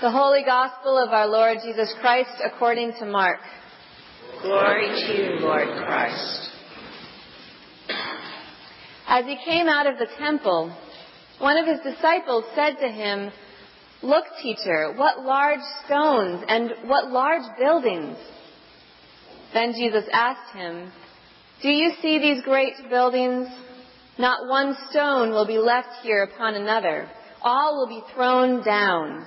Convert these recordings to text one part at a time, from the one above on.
The Holy Gospel of our Lord Jesus Christ according to Mark. Glory to you, Lord Christ. As he came out of the temple, one of his disciples said to him, Look, teacher, what large stones and what large buildings. Then Jesus asked him, Do you see these great buildings? Not one stone will be left here upon another. All will be thrown down.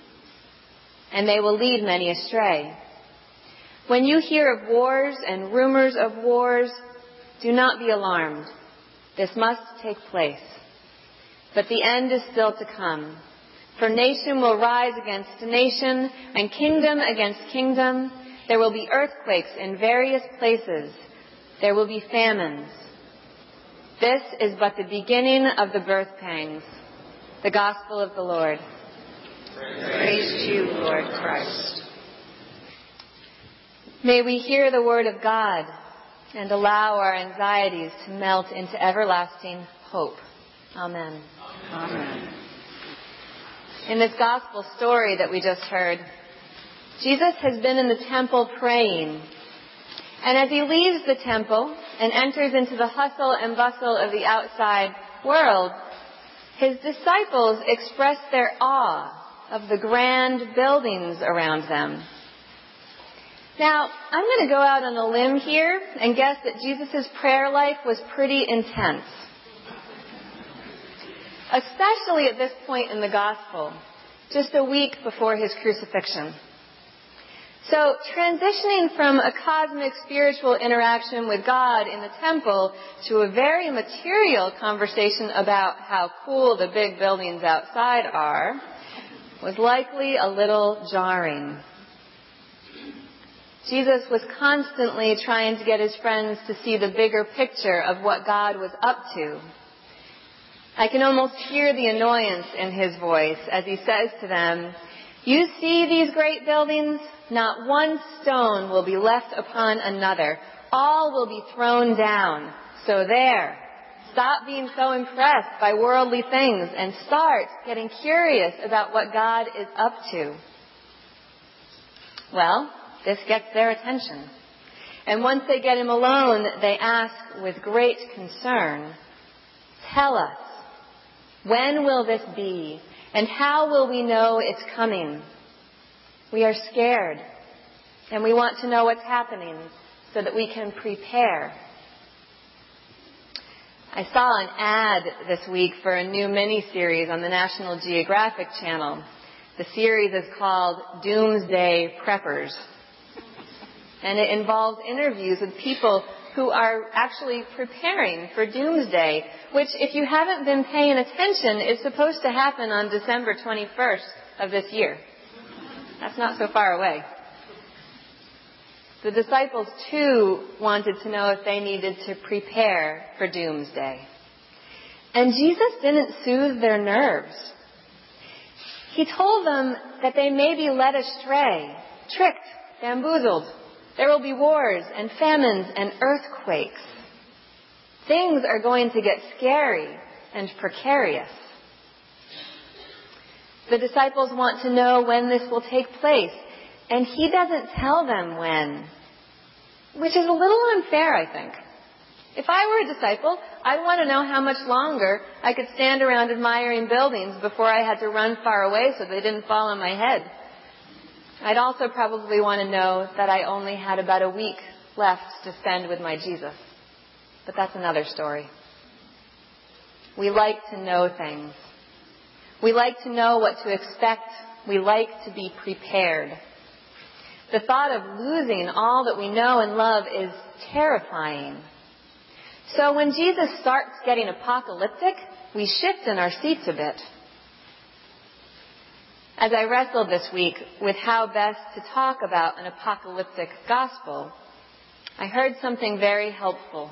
And they will lead many astray. When you hear of wars and rumors of wars, do not be alarmed. This must take place. But the end is still to come. For nation will rise against nation and kingdom against kingdom. There will be earthquakes in various places. There will be famines. This is but the beginning of the birth pangs. The gospel of the Lord. Praise to you, Lord Christ. May we hear the word of God and allow our anxieties to melt into everlasting hope. Amen. Amen. In this gospel story that we just heard, Jesus has been in the temple praying. And as he leaves the temple and enters into the hustle and bustle of the outside world, his disciples express their awe of the grand buildings around them. Now, I'm going to go out on a limb here and guess that Jesus' prayer life was pretty intense. Especially at this point in the gospel, just a week before his crucifixion. So, transitioning from a cosmic spiritual interaction with God in the temple to a very material conversation about how cool the big buildings outside are was likely a little jarring. Jesus was constantly trying to get his friends to see the bigger picture of what God was up to. I can almost hear the annoyance in his voice as he says to them, You see these great buildings? Not one stone will be left upon another. All will be thrown down. So there. Stop being so impressed by worldly things and start getting curious about what God is up to. Well, this gets their attention. And once they get him alone, they ask with great concern, Tell us, when will this be? And how will we know it's coming? We are scared. And we want to know what's happening so that we can prepare. I saw an ad this week for a new mini-series on the National Geographic Channel. The series is called Doomsday Preppers. And it involves interviews with people who are actually preparing for doomsday, which if you haven't been paying attention is supposed to happen on December 21st of this year. That's not so far away. The disciples too wanted to know if they needed to prepare for doomsday. And Jesus didn't soothe their nerves. He told them that they may be led astray, tricked, bamboozled. There will be wars and famines and earthquakes. Things are going to get scary and precarious. The disciples want to know when this will take place, and he doesn't tell them when. Which is a little unfair, I think. If I were a disciple, I'd want to know how much longer I could stand around admiring buildings before I had to run far away so they didn't fall on my head. I'd also probably want to know that I only had about a week left to spend with my Jesus. But that's another story. We like to know things. We like to know what to expect. We like to be prepared. The thought of losing all that we know and love is terrifying. So when Jesus starts getting apocalyptic, we shift in our seats a bit. As I wrestled this week with how best to talk about an apocalyptic gospel, I heard something very helpful.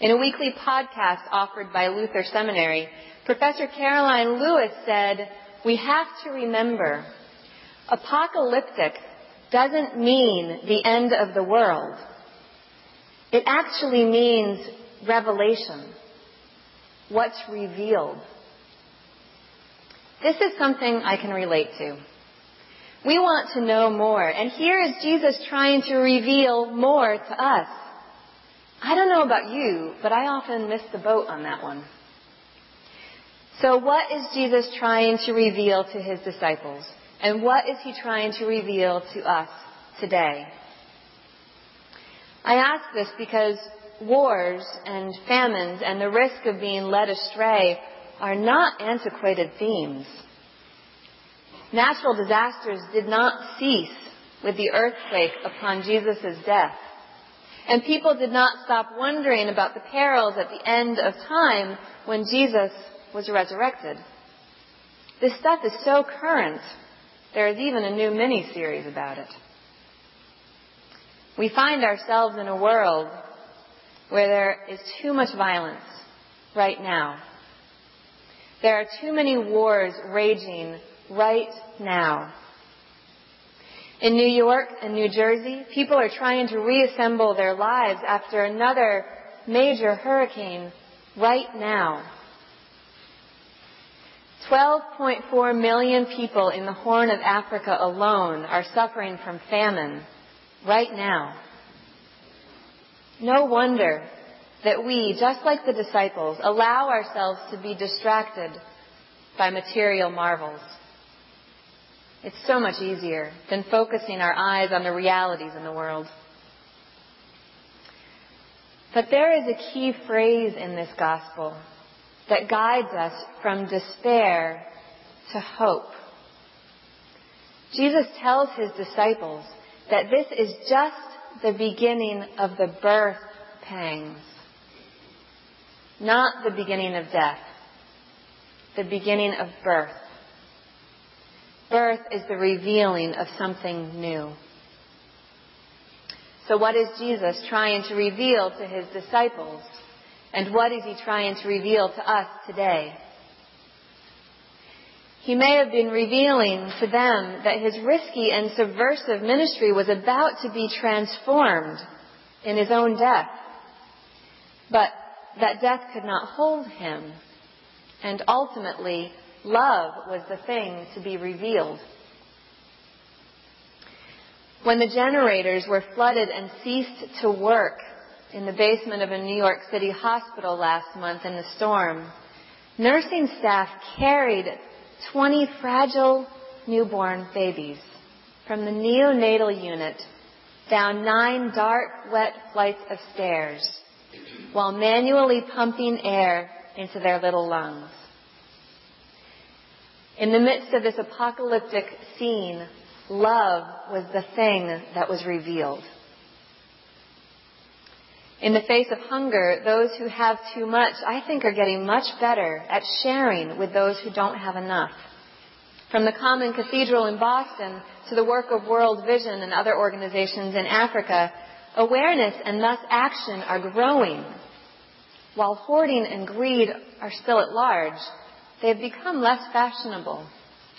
In a weekly podcast offered by Luther Seminary, Professor Karoline Lewis said, we have to remember, apocalyptic doesn't mean the end of the world. It actually means revelation. What's revealed. This is something I can relate to. We want to know more, and here is Jesus trying to reveal more to us. I don't know about you, but I often miss the boat on that one. So what is Jesus trying to reveal to his disciples? And what is he trying to reveal to us today? I ask this because wars and famines and the risk of being led astray are not antiquated themes. Natural disasters did not cease with the earthquake upon Jesus' death. And people did not stop wondering about the perils at the end of time when Jesus was resurrected. This stuff is so current, there is even a new mini-series about it. We find ourselves in a world where there is too much violence right now. There are too many wars raging right now. In New York and New Jersey, people are trying to reassemble their lives after another major hurricane right now. 12.4 million people in the Horn of Africa alone are suffering from famine right now. No wonder that we, just like the disciples, allow ourselves to be distracted by material marvels. It's so much easier than focusing our eyes on the realities in the world. But there is a key phrase in this gospel that guides us from despair to hope. Jesus tells his disciples that this is just the beginning of the birth pangs, not the beginning of death, the beginning of birth. Birth is the revealing of something new. So what is Jesus trying to reveal to his disciples? And what is he trying to reveal to us today? He may have been revealing to them that his risky and subversive ministry was about to be transformed in his own death. But that death could not hold him. And ultimately, love was the thing to be revealed. When the generators were flooded and ceased to work in the basement of a New York City hospital last month in the storm, nursing staff carried 20 fragile newborn babies from the neonatal unit down nine dark, wet flights of stairs while manually pumping air into their little lungs. In the midst of this apocalyptic scene, love was the thing that was revealed. In the face of hunger, those who have too much, I think, are getting much better at sharing with those who don't have enough. From the Common Cathedral in Boston to the work of World Vision and other organizations in Africa, awareness and thus action are growing. While hoarding and greed are still at large, they have become less fashionable.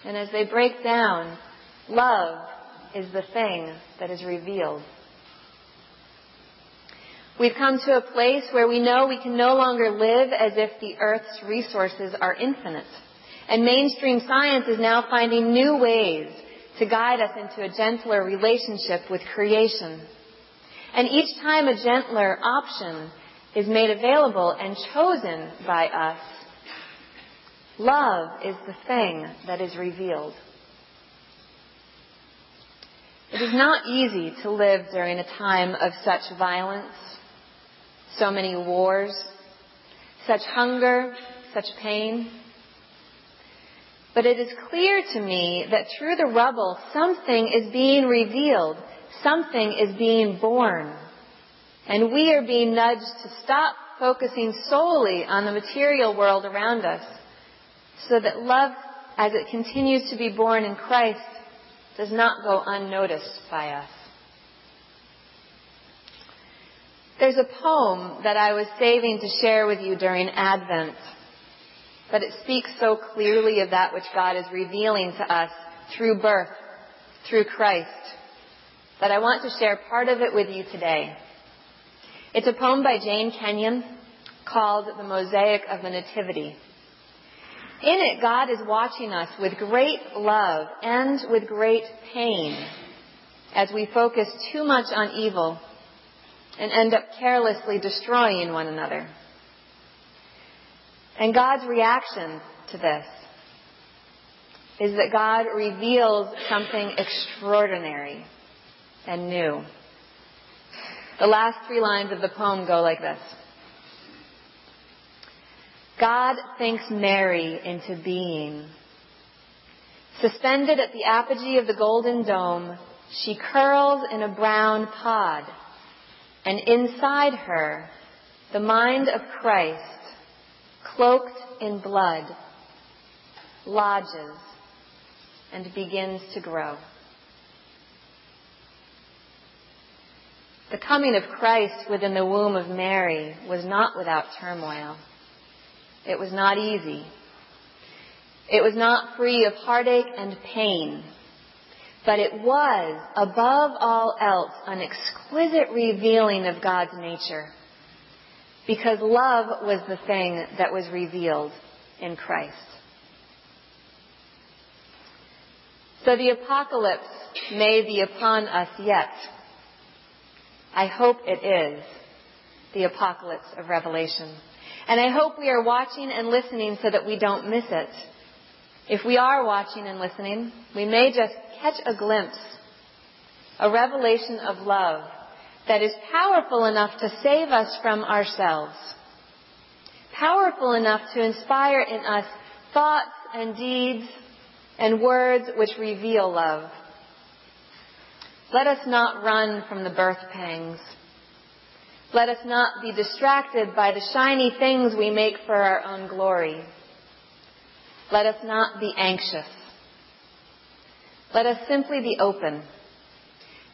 And as they break down, love is the thing that is revealed. We've come to a place where we know we can no longer live as if the earth's resources are infinite. And mainstream science is now finding new ways to guide us into a gentler relationship with creation. And each time a gentler option is made available and chosen by us, love is the thing that is revealed. It is not easy to live during a time of such violence so many wars, such hunger, such pain. But it is clear to me that through the rubble, something is being revealed. Something is being born. And we are being nudged to stop focusing solely on the material world around us so that love as it continues to be born in Christ, does not go unnoticed by us. There's a poem that I was saving to share with you during Advent, but it speaks so clearly of that which God is revealing to us through birth, through Christ, that I want to share part of it with you today. It's a poem by Jane Kenyon called The Mosaic of the Nativity. In it, God is watching us with great love and with great pain as we focus too much on evil and end up carelessly destroying one another. And God's reaction to this is that God reveals something extraordinary and new. The last three lines of the poem go like this. God thinks Mary into being. Suspended at the apogee of the golden dome, she curls in a brown pod and inside her, the mind of Christ, cloaked in blood, lodges and begins to grow. The coming of Christ within the womb of Mary was not without turmoil. It was not easy. It was not free of heartache and pain. But it was, above all else, an exquisite revealing of God's nature. Because love was the thing that was revealed in Christ. So the apocalypse may be upon us yet. I hope it is the apocalypse of Revelation. And I hope we are watching and listening so that we don't miss it. If we are watching and listening, we may just catch a glimpse, a revelation of love that is powerful enough to save us from ourselves, powerful enough to inspire in us thoughts and deeds and words which reveal love. Let us not run from the birth pangs. Let us not be distracted by the shiny things we make for our own glory. Let us not be anxious. Let us simply be open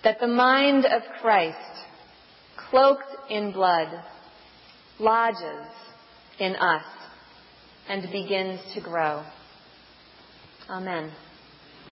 that the mind of Christ, cloaked in blood, lodges in us and begins to grow. Amen.